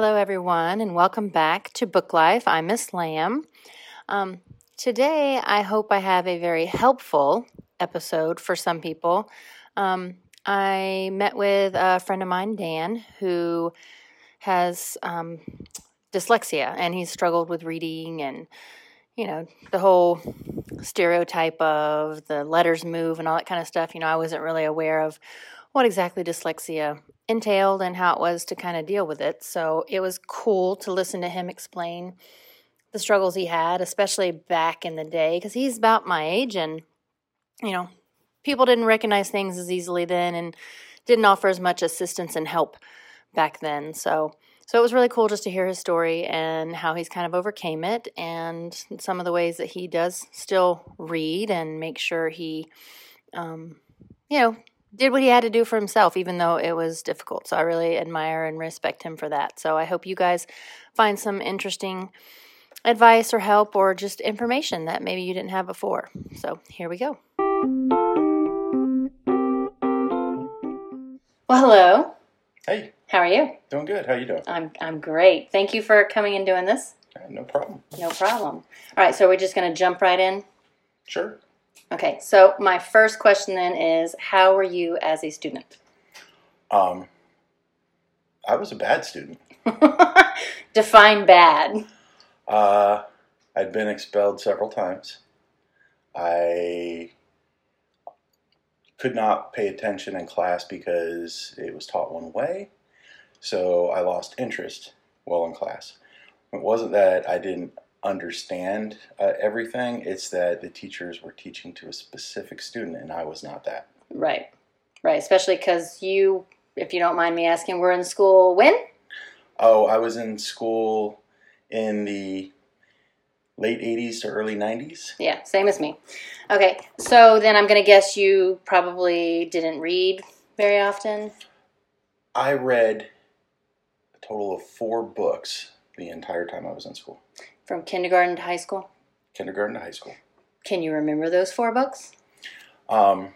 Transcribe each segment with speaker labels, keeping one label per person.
Speaker 1: hello everyone, and welcome back to Book Life. I'm Miss Lamb. Um, today, I hope I have a very helpful episode for some people. Um, I met with a friend of mine, Dan, who has um, dyslexia and he's struggled with reading and you know the whole stereotype of the letters move and all that kind of stuff you know i wasn't really aware of what exactly dyslexia entailed and how it was to kind of deal with it. So it was cool to listen to him explain the struggles he had especially back in the day because he's about my age and you know people didn't recognize things as easily then and didn't offer as much assistance and help back then. So so it was really cool just to hear his story and how he's kind of overcame it and some of the ways that he does still read and make sure he, um, you know, did what he had to do for himself, even though it was difficult. So I really admire and respect him for that. So I hope you guys find some interesting advice or help or just information that maybe you didn't have before. So here we go. Well, hello.
Speaker 2: Hey,
Speaker 1: How are you?
Speaker 2: doing good. How are you doing?
Speaker 1: I'm I'm great. Thank you for coming and doing this.
Speaker 2: Uh, no problem.
Speaker 1: No problem. All right, so we're just going to jump right in.
Speaker 2: Sure.
Speaker 1: Okay, so my first question then is how were you as a student?
Speaker 2: Um, I was a bad student.
Speaker 1: Define bad.
Speaker 2: Uh, I'd been expelled several times. I could not pay attention in class because it was taught one way. So I lost interest while in class. It wasn't that I didn't understand uh, everything, it's that the teachers were teaching to a specific student and I was not that.
Speaker 1: Right. Right, especially cuz you if you don't mind me asking, were in school when?
Speaker 2: Oh, I was in school in the late 80s to early 90s.
Speaker 1: Yeah, same as me. Okay, so then I'm going to guess you probably didn't read very often.
Speaker 2: I read a total of four books the entire time I was in school,
Speaker 1: From kindergarten to high school.
Speaker 2: kindergarten to high school.
Speaker 1: Can you remember those four books?
Speaker 2: Um,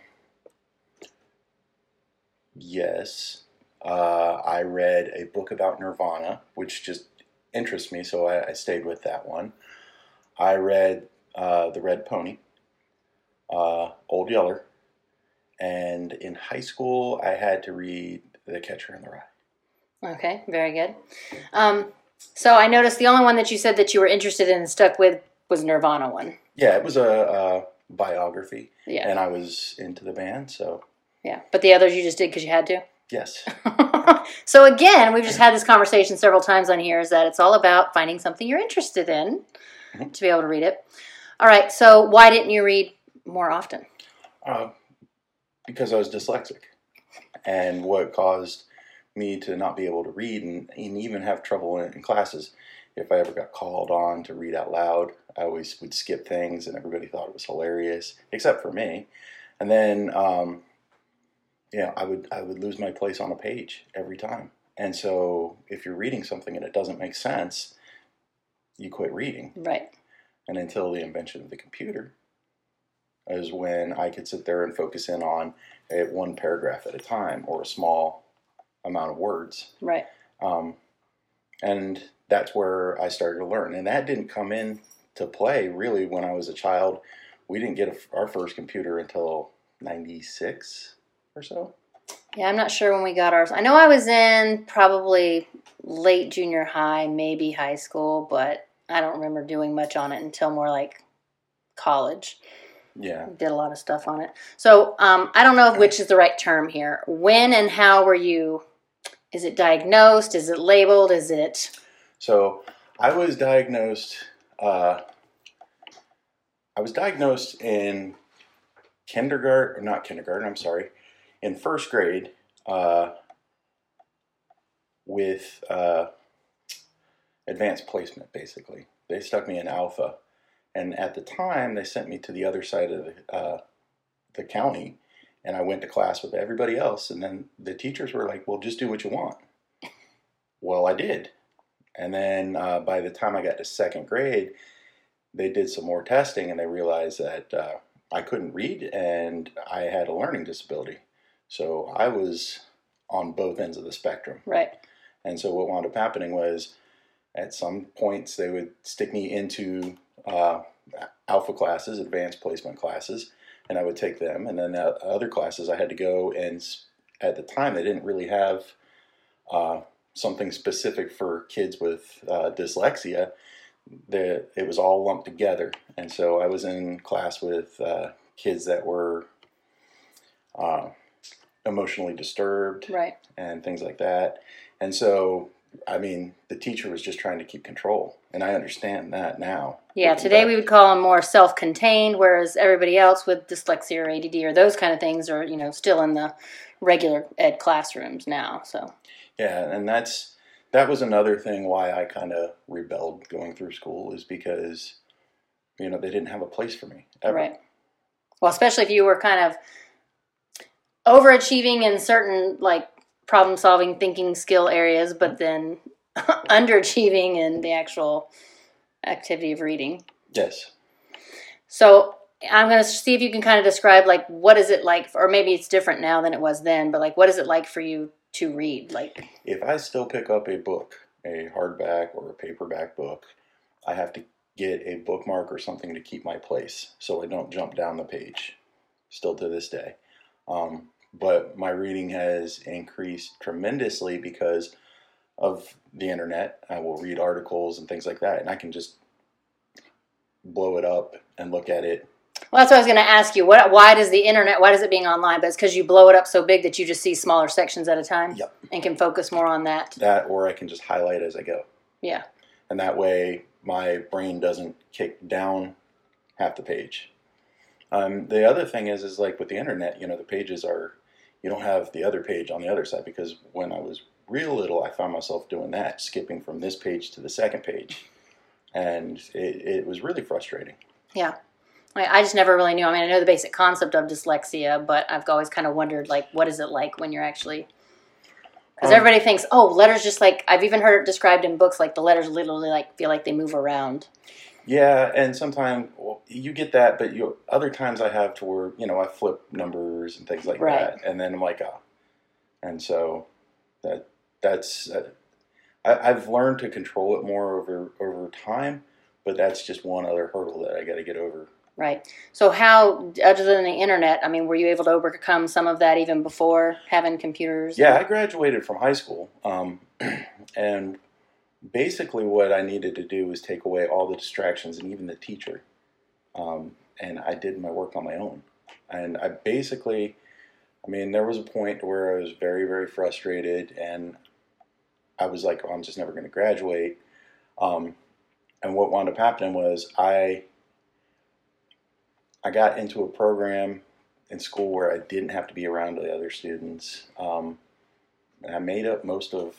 Speaker 2: yes, uh, I read a book about Nirvana, which just interests me, so I, I stayed with that one. I read uh, The Red Pony, uh, Old Yeller, and in high school I had to read The Catcher in the Rye.
Speaker 1: Okay, very good. Um, so I noticed the only one that you said that you were interested in and stuck with was Nirvana one.
Speaker 2: Yeah, it was a, a biography,
Speaker 1: Yeah,
Speaker 2: and I was into the band, so
Speaker 1: yeah. But the others you just did because you had to.
Speaker 2: yes.
Speaker 1: so again, we've just had this conversation several times on here. Is that it's all about finding something you're interested in
Speaker 2: Mhm.
Speaker 1: to be able to read it. All right. So why didn't you read more often?
Speaker 2: Uh, because I was dyslexic, and what caused me to not be able to read and, and even have trouble in, in classes. If I ever got called on to read out loud, I always would skip things, and everybody thought it was hilarious, except for me. And then, um, yeah, I would I would lose my place on a page every time. And so, if you're reading something and it doesn't make sense, you quit reading.
Speaker 1: Right.
Speaker 2: And until the invention of the computer, is when I could sit there and focus in on a, one paragraph at a time or a small amount of words.
Speaker 1: Right.
Speaker 2: Um, and that's where I started to learn. And that didn't come in to play really when I was a child. We didn't get a, our first computer until 96 or so.
Speaker 1: Yeah, I'm not sure when we got ours. I know I was in probably late junior high, maybe high school, but I don't remember doing much on it until more like college.
Speaker 2: Yeah.
Speaker 1: Did a lot of stuff on it. So um, I don't know which is the right term here. When and how were you? Is it diagnosed? Is it labeled? Is it?
Speaker 2: So I was diagnosed. Uh, I was diagnosed in kindergarten, not kindergarten. I'm sorry, in first grade uh, with uh, advanced placement. Basically, they stuck me in alpha, and at the time they sent me to the other side of the, uh, the county, and I went to class with everybody else. And then the teachers were like, "Well, just do what you want." Well, I did. And then uh, by the time I got to second grade, they did some more testing and they realized that uh, I couldn't read and I had a learning disability. So I was on both ends of the spectrum.
Speaker 1: Right.
Speaker 2: And so what wound up happening was, at some points, they would stick me into uh, alpha classes, advanced placement classes, and I would take them. And then uh, other classes, I had to go and at the time they didn't really have uh, something specific for kids with uh, dyslexia. The, it was all lumped together, and so I was in class with uh, kids that were uh, emotionally disturbed
Speaker 1: Right.
Speaker 2: and things like that. And so, I mean, the teacher was just trying to keep control, and I understand that now.
Speaker 1: Yeah, today
Speaker 2: back.
Speaker 1: we would call them more self-contained, whereas everybody else with dyslexia or ADD or those kind of things are, you know, still in the regular ed classrooms now. So
Speaker 2: Yeah, and that's that was another thing why I kind of rebelled going through school is because you know they didn't have a place for me ever.
Speaker 1: right. Well, especially if you were kind of overachieving in certain like problem-solving, thinking skill areas, but then underachieving in the actual activity of reading.
Speaker 2: Yes.
Speaker 1: So I'm going to see if you can kind of describe like what is it like, or maybe it's different now than it was then, but like what is it like for you to read? Like,
Speaker 2: If I still pick up a book, a hardback or a paperback book, I have to get a bookmark or something to keep my place so I don't jump down the page. Still to this day. Um, but my reading has increased tremendously because of the internet. I will read articles and things like that, and I can just blow it up and look at it.
Speaker 1: well, that's what I was going to ask you. What, why does the internet? Why does it being online? But it's because you blow it up so big that you just see smaller sections at a time.
Speaker 2: Yep.
Speaker 1: And can focus more on that.
Speaker 2: That, or I can just highlight as I go.
Speaker 1: Yeah.
Speaker 2: and that way my brain doesn't kick down half the page. Um, the other thing is, is like with the internet, you know, the pages are, you don't have the other page on the other side because when I was real little, I found myself doing that, skipping from this page to the second page, and it, it was really frustrating.
Speaker 1: Yeah. I, I just never really knew. I mean, I know the basic concept of dyslexia, but I've always kind of wondered, like, what is it like when you're actually. Because
Speaker 2: Um,
Speaker 1: everybody thinks, oh, letters just like. I've even heard it described in books, like the letters literally like feel like they move around.
Speaker 2: Yeah, and sometimes well, you get that, but you other times I have to where you know I flip numbers and things like
Speaker 1: Right.
Speaker 2: that, and then I'm like, ah, and so that that's uh, I, I've learned to control it more over over time, but that's just one other hurdle that I got to get over.
Speaker 1: Right. So, how, other than the internet, I mean, were you able to overcome some of that even before having computers?
Speaker 2: Yeah, I graduated from high school, um, and basically what I needed to do was take away all the distractions and even the teacher. Um, and I did my work on my own. And I basically, I mean, there was a point where I was very, very frustrated, and I was like, oh, I'm just never going to graduate. Um, and what wound up happening was I, I got into a program in school where I didn't have to be around the other students. Um, and I made up most of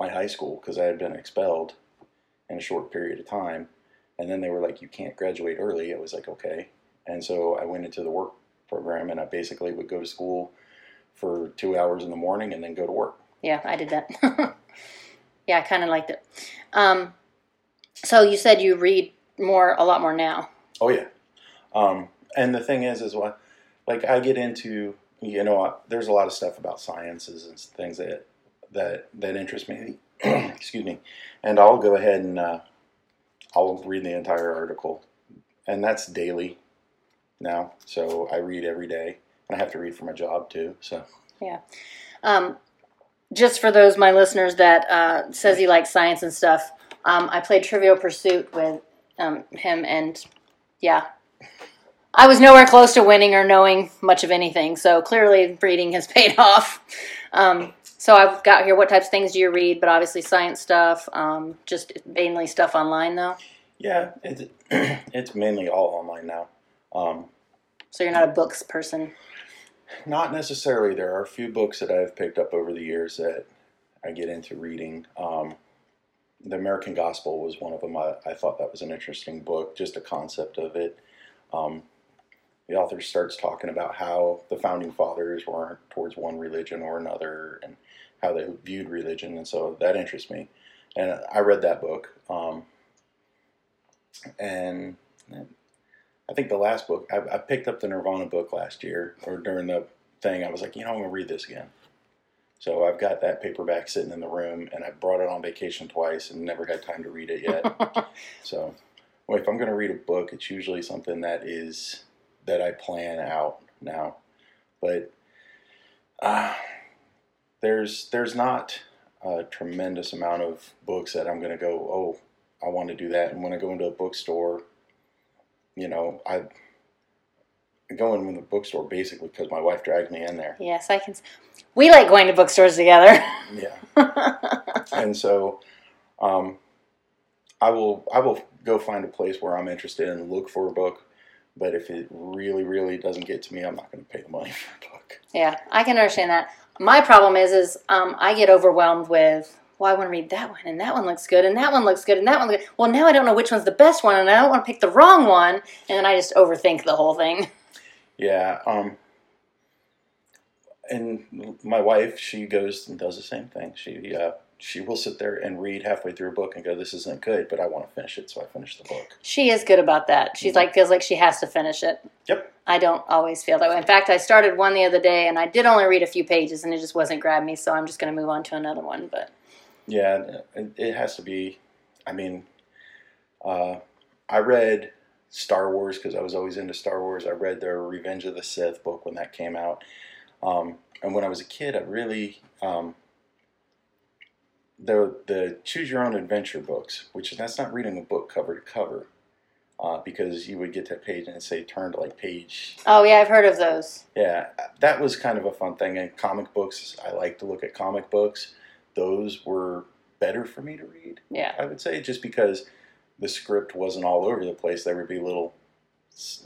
Speaker 2: my high school because I had been expelled in a short period of time. And then they were like, you can't graduate early. I was like, okay. And so I went into the work program and I basically would go to school for two hours in the morning and then go to work.
Speaker 1: Yeah, I did that. yeah, I kind of liked it. Um, so, you said you read more, a lot more now.
Speaker 2: Oh yeah. Um, and the thing is, is what, like I get into, you know, there's a lot of stuff about sciences and things that that that interest me. Excuse me, and I'll go ahead and uh, I'll read the entire article, and that's daily now. So I read every day, and I have to read for my job too. So yeah.
Speaker 1: Um, just for those my listeners that uh, says he likes science and stuff, um, I played Trivial Pursuit with um, him, and yeah, I was nowhere close to winning or knowing much of anything. So clearly, reading has paid off. Um, so I've got here. What types of things do you read? But obviously, science stuff. Um, just mainly stuff online, though.
Speaker 2: yeah, it's it's mainly all online now. Um,
Speaker 1: So you're not a books person.
Speaker 2: Not necessarily. There are a few books that I've picked up over the years that I get into reading. Um, the American Gospel was one of them. I, I thought that was an interesting book, just the concept of it. Um, the author starts talking about how the founding fathers weren't towards one religion or another and how they viewed religion, and so that interests me. And I read that book. Um, and I think the last book, I, I picked up the Nirvana book last year or during the thing. I was like, you know, I'm going to read this again. So I've got that paperback sitting in the room, and I brought it on vacation twice and never had time to read it yet. so, well, if I'm going to read a book, it's usually something that is that I plan out now. But uh, there's there's not a tremendous amount of books that I'm going to go, oh, I want to do that. And when I go into a bookstore, you know, I go in the bookstore basically because my wife dragged me in there.
Speaker 1: Yes, I can. We like going to bookstores together.
Speaker 2: Yeah. and so, um, I will I will go find a place where I'm interested and look for a book. But if it really, really doesn't get to me, I'm not going to pay the money for a book.
Speaker 1: Yeah, I can understand that. My problem is, is um, I get overwhelmed with well, I want to read that one, and that one looks good, and that one looks good, and that one looks good. Well, now I don't know which one's the best one, and I don't want to pick the wrong one, and then I just overthink the whole thing.
Speaker 2: Yeah. Um, and my wife, she goes and does the same thing. She uh, she will sit there and read halfway through a book and go, "This isn't good," but I want to finish it, so I finish the book.
Speaker 1: She is good about that. She's mm-hmm. like feels like she has to finish it.
Speaker 2: Yep.
Speaker 1: I don't always feel that way. In fact, I started one the other day, and I did only read a few pages, and it just wasn't grabbing me. So I'm just going to move on to another one. But
Speaker 2: yeah, it has to be. I mean, uh, I read Star Wars because I was always into Star Wars. I read the Revenge of the Sith book when that came out, um, and when I was a kid, I really um, the the Choose Your Own Adventure books, which is that's not reading a book cover to cover. Uh, because you would get that page and say turn to like page.
Speaker 1: Oh yeah, I've heard of those.
Speaker 2: Yeah, that was kind of a fun thing. And comic books, I like to look at comic books, those were better for me to read.
Speaker 1: Yeah.
Speaker 2: I would say just because the script wasn't all over the place, there would be little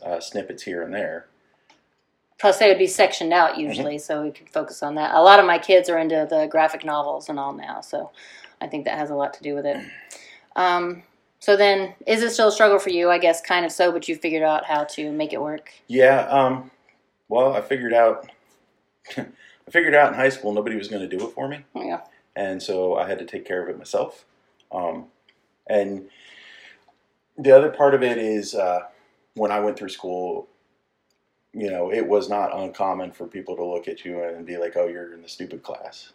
Speaker 2: uh, snippets here and there.
Speaker 1: Plus, they would be sectioned out mm-hmm. usually, mm-hmm. so we could focus on that. A lot of my kids are into the graphic novels and all now, so I think that has a lot to do with it. Um, so then, is it still a struggle for you? I guess kind of so, but you figured out how to make it work.
Speaker 2: Yeah. Um, well, I figured out. I figured out in high school nobody was going to do it for me.
Speaker 1: Yeah
Speaker 2: and so I had to take care of it myself. Um, and the other part of it is uh, when I went through school, you know, it was not uncommon for people to look at you and be like, "Oh, you're in the stupid class."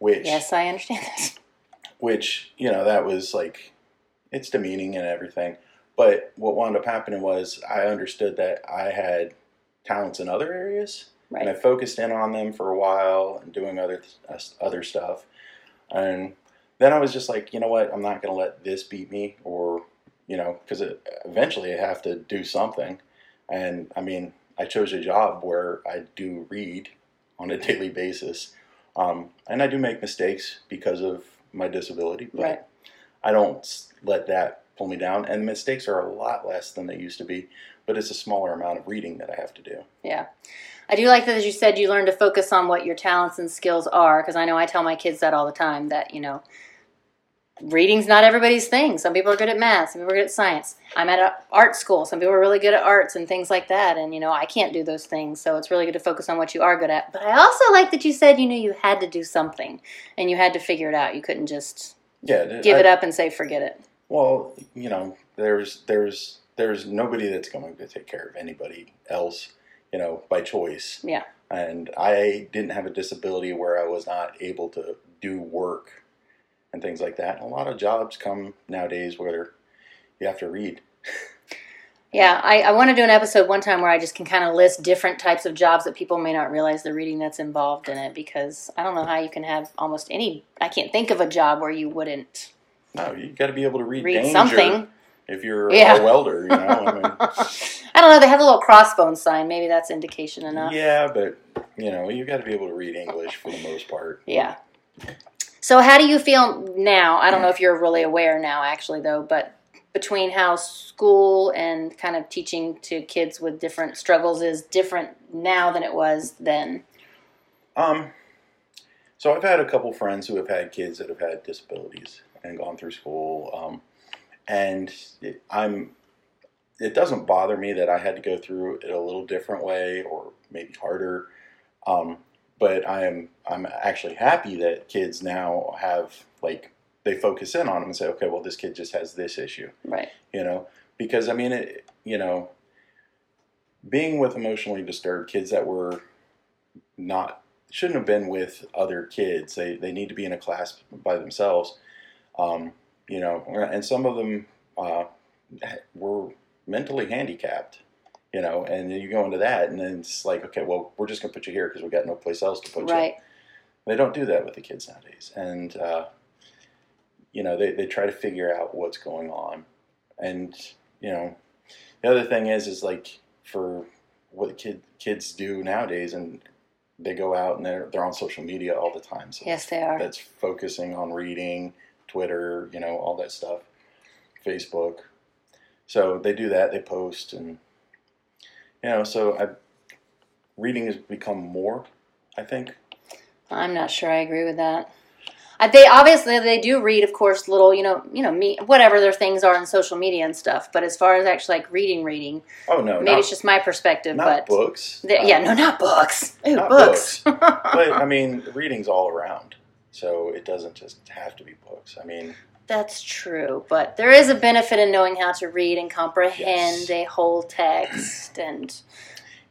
Speaker 2: Which
Speaker 1: yes, I understand this.
Speaker 2: Which you know that was like, it's demeaning and everything. But what wound up happening was I understood that I had talents in other areas, right. and I focused in on them for a while and doing other uh, other stuff. And then I was just like, you know what? I'm not going to let this beat me, or you know, because eventually I have to do something. And I mean, I chose a job where I do read on a daily basis, um, and I do make mistakes because of my disability, but right. I don't let that pull me down. And mistakes are a lot less than they used to be, but it's a smaller amount of reading that I have to do.
Speaker 1: Yeah. I do like that, as you said, you learn to focus on what your talents and skills are. Because I know I tell my kids that all the time that, you know, reading's not everybody's thing. Some people are good at math, some people are good at science. I'm at an art school. Some people are really good at arts and things like that. And, you know, I can't do those things. So it's really good to focus on what you are good at. But I also like that you said you knew you had to do something and you had to figure it out. You couldn't just
Speaker 2: yeah,
Speaker 1: give I, it up and say, forget it.
Speaker 2: Well, you know, there's, there's, there's nobody that's going to take care of anybody else you know, by choice.
Speaker 1: Yeah.
Speaker 2: And I didn't have a disability where I was not able to do work and things like that. And a lot of jobs come nowadays where you have to read.
Speaker 1: yeah, I, I want to do an episode one time where I just can kind of list different types of jobs that people may not realize the reading that's involved in it because I don't know how you can have almost any. I can't think of a job where you wouldn't.
Speaker 2: No, you got to be able to read,
Speaker 1: read
Speaker 2: danger.
Speaker 1: something
Speaker 2: if you're yeah. a welder, you know. I, mean,
Speaker 1: I don't know. They have a little crossbone sign. Maybe that's indication enough.
Speaker 2: Yeah, but you know, you got to be able to read English for the most part.
Speaker 1: Yeah. So, how do you feel now? I don't know if you're really aware now, actually, though, but between how school and kind of teaching to kids with different struggles is different now than it was then.
Speaker 2: Um. So I've had a couple friends who have had kids that have had disabilities and gone through school. Um, and it, I'm it doesn't bother me that I had to go through it a little different way or maybe harder. Um, but I am I'm actually happy that kids now have like they focus in on them and say, okay, well this kid just has this issue,
Speaker 1: right?
Speaker 2: You know, because I mean, it, you know, being with emotionally disturbed kids that were not shouldn't have been with other kids. They they need to be in a class by themselves. Um, you know, and some of them uh, were mentally handicapped. You know, and then you go into that, and then it's like, okay, well, we're just gonna put you here because we got no place else to put you.
Speaker 1: Right.
Speaker 2: They don't do that with the kids nowadays, and uh, you know, they they try to figure out what's going on, and you know, the other thing is, is like for what kid kids do nowadays, and they go out and they're they're on social media all the time. So
Speaker 1: Yes, they are.
Speaker 2: that's focusing on reading, Twitter, you know, all that stuff, Facebook. So they do that. They post, and you know, so I reading has become more. I think.
Speaker 1: I'm not sure I agree with that. Uh, They obviously they do read, of course, little you know you know me whatever their things are on social media and stuff. But as far as actually like reading, reading,
Speaker 2: Oh no,
Speaker 1: maybe
Speaker 2: not,
Speaker 1: it's just my perspective.
Speaker 2: not
Speaker 1: but
Speaker 2: books.
Speaker 1: the-
Speaker 2: Uh,
Speaker 1: yeah, no, not books. Ooh,
Speaker 2: not
Speaker 1: books.
Speaker 2: but I mean, reading's all around, so it doesn't just have to be books. I mean,
Speaker 1: That's true, but there is a benefit in knowing how to read and comprehend
Speaker 2: Yes.
Speaker 1: a whole text, and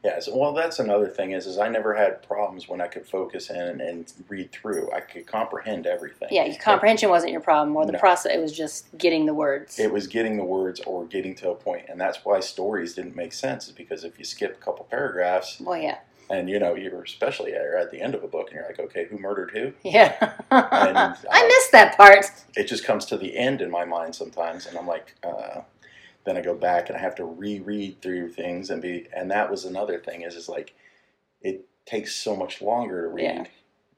Speaker 2: yes. Well, that's another thing is, is I never had problems when I could focus in and and read through. I could comprehend everything.
Speaker 1: yeah, your comprehension wasn't your problem, or the
Speaker 2: No.
Speaker 1: process. It was just getting the words.
Speaker 2: It was getting the words or getting to a point, and that's why stories didn't make sense. Is because if you skip a couple paragraphs,
Speaker 1: well, yeah,
Speaker 2: and you know you're especially at, at the end of a book, and you're like, okay, who murdered who?
Speaker 1: yeah.
Speaker 2: uh,
Speaker 1: I missed that part.
Speaker 2: it just comes to the end in my mind sometimes, and I'm like, uh, then I go back and I have to reread through things and be, and that was another thing is is like, it takes so much longer to read
Speaker 1: Yeah.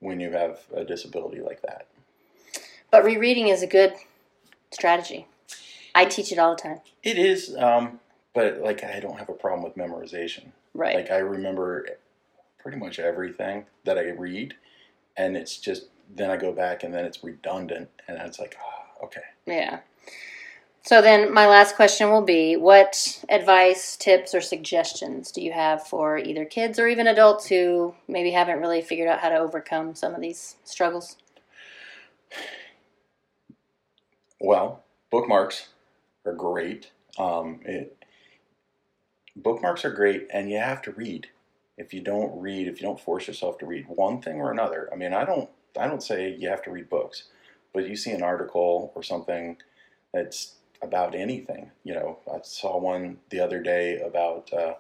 Speaker 2: when you have a disability like that.
Speaker 1: But rereading is a good strategy. I teach it all the time.
Speaker 2: It is, um, but like I don't have a problem with memorization.
Speaker 1: Right.
Speaker 2: Like I remember pretty much everything that I read, and it's just then I go back and then it's redundant, and it's like, ah, okay.
Speaker 1: Yeah. So then, my last question will be: What advice, tips, or suggestions do you have for either kids or even adults who maybe haven't really figured out how to overcome some of these struggles?
Speaker 2: Well, bookmarks are great. Um, it, bookmarks are great, and you have to read. If you don't read, if you don't force yourself to read one thing or another, I mean, I don't, I don't say you have to read books, but you see an article or something that's about anything. You know, I saw one the other day about, uh,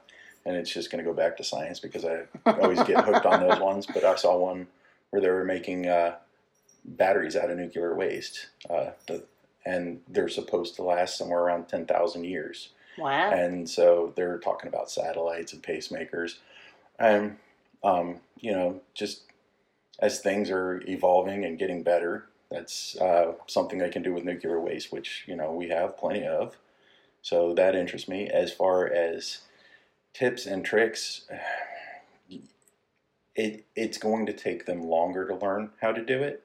Speaker 2: and it's just going to go back to science because I always get hooked on those ones. But I saw one where they were making uh, batteries out of nuclear waste. Uh, and they're supposed to last somewhere around 10,000 years.
Speaker 1: Wow.
Speaker 2: And so they're talking about satellites and pacemakers. And, um, you know, just as things are evolving and getting better, that's uh, something they can do with nuclear waste, which, you know, we have plenty of. So that interests me. As far as tips and tricks, it, it's going to take them longer to learn how to do it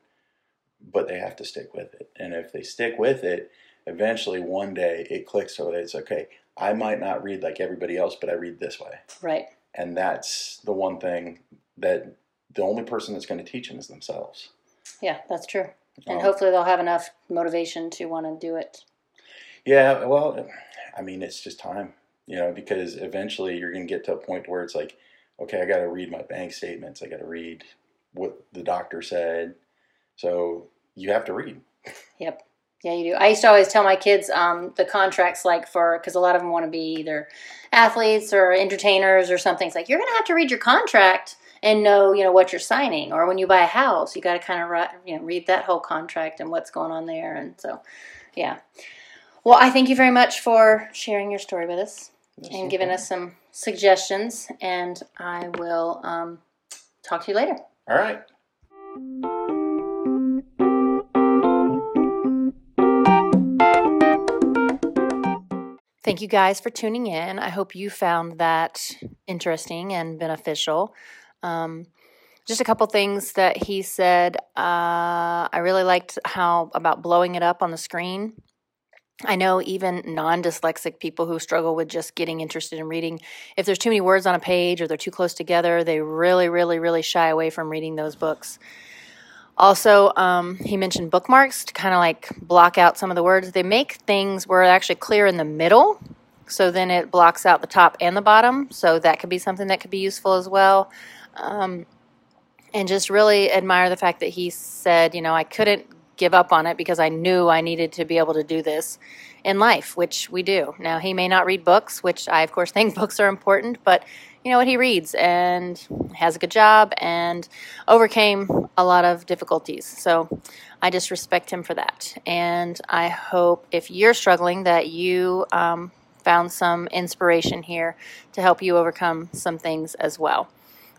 Speaker 2: but they have to stick with it. And if they stick with it, eventually one day it clicks so that it's okay. I might not read like everybody else, but I read this way.
Speaker 1: Right.
Speaker 2: And that's the one thing that the only person that's going to teach them is themselves.
Speaker 1: Yeah, that's true. And
Speaker 2: Um,
Speaker 1: hopefully, they'll have enough motivation to want to do it.
Speaker 2: Yeah, well, I mean, it's just time, you know, because eventually you're going to get to a point where it's like, okay, I got to read my bank statements. I got to read what the doctor said. So you have to read.
Speaker 1: Yep. Yeah, you do. I used to always tell my kids um, the contracts, like for because a lot of them want to be either athletes or entertainers or something. It's like you're going to have to read your contract and know, you know, what you're signing. Or when you buy a house, you got to kind of you know read that whole contract and what's going on there. And so, yeah. Well, I thank you very much for sharing your story with us and giving us some suggestions. And I will um, talk to you later.
Speaker 2: All right.
Speaker 1: Thank you guys for tuning in. I hope you found that interesting and beneficial. Um, just a couple things that he said. Uh, I really liked how about blowing it up on the screen. I know even non dyslexic people who struggle with just getting interested in reading, if there's too many words on a page or they're too close together, they really, really, really shy away from reading those books. Also, um, he mentioned bookmarks to kind of like block out some of the words. They make things where it's actually clear in the middle, so then it blocks out the top and the bottom. So that could be something that could be useful as well. Um, and just really admire the fact that he said, you know, I couldn't give up on it because I knew I needed to be able to do this in life, which we do. Now, he may not read books, which I, of course, think books are important, but you know what? He reads and has a good job and overcame a lot of difficulties. So I just respect him for that. And I hope if you're struggling that you um, found some inspiration here to help you overcome some things as well.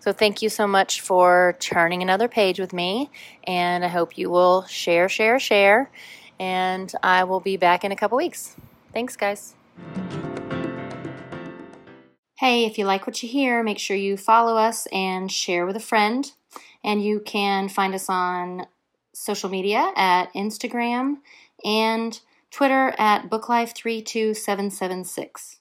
Speaker 1: So, thank you so much for turning another page with me, and I hope you will share, share, share. And I will be back in a couple weeks. Thanks, guys. Hey, if you like what you hear, make sure you follow us and share with a friend. And you can find us on social media at Instagram and Twitter at BookLife32776.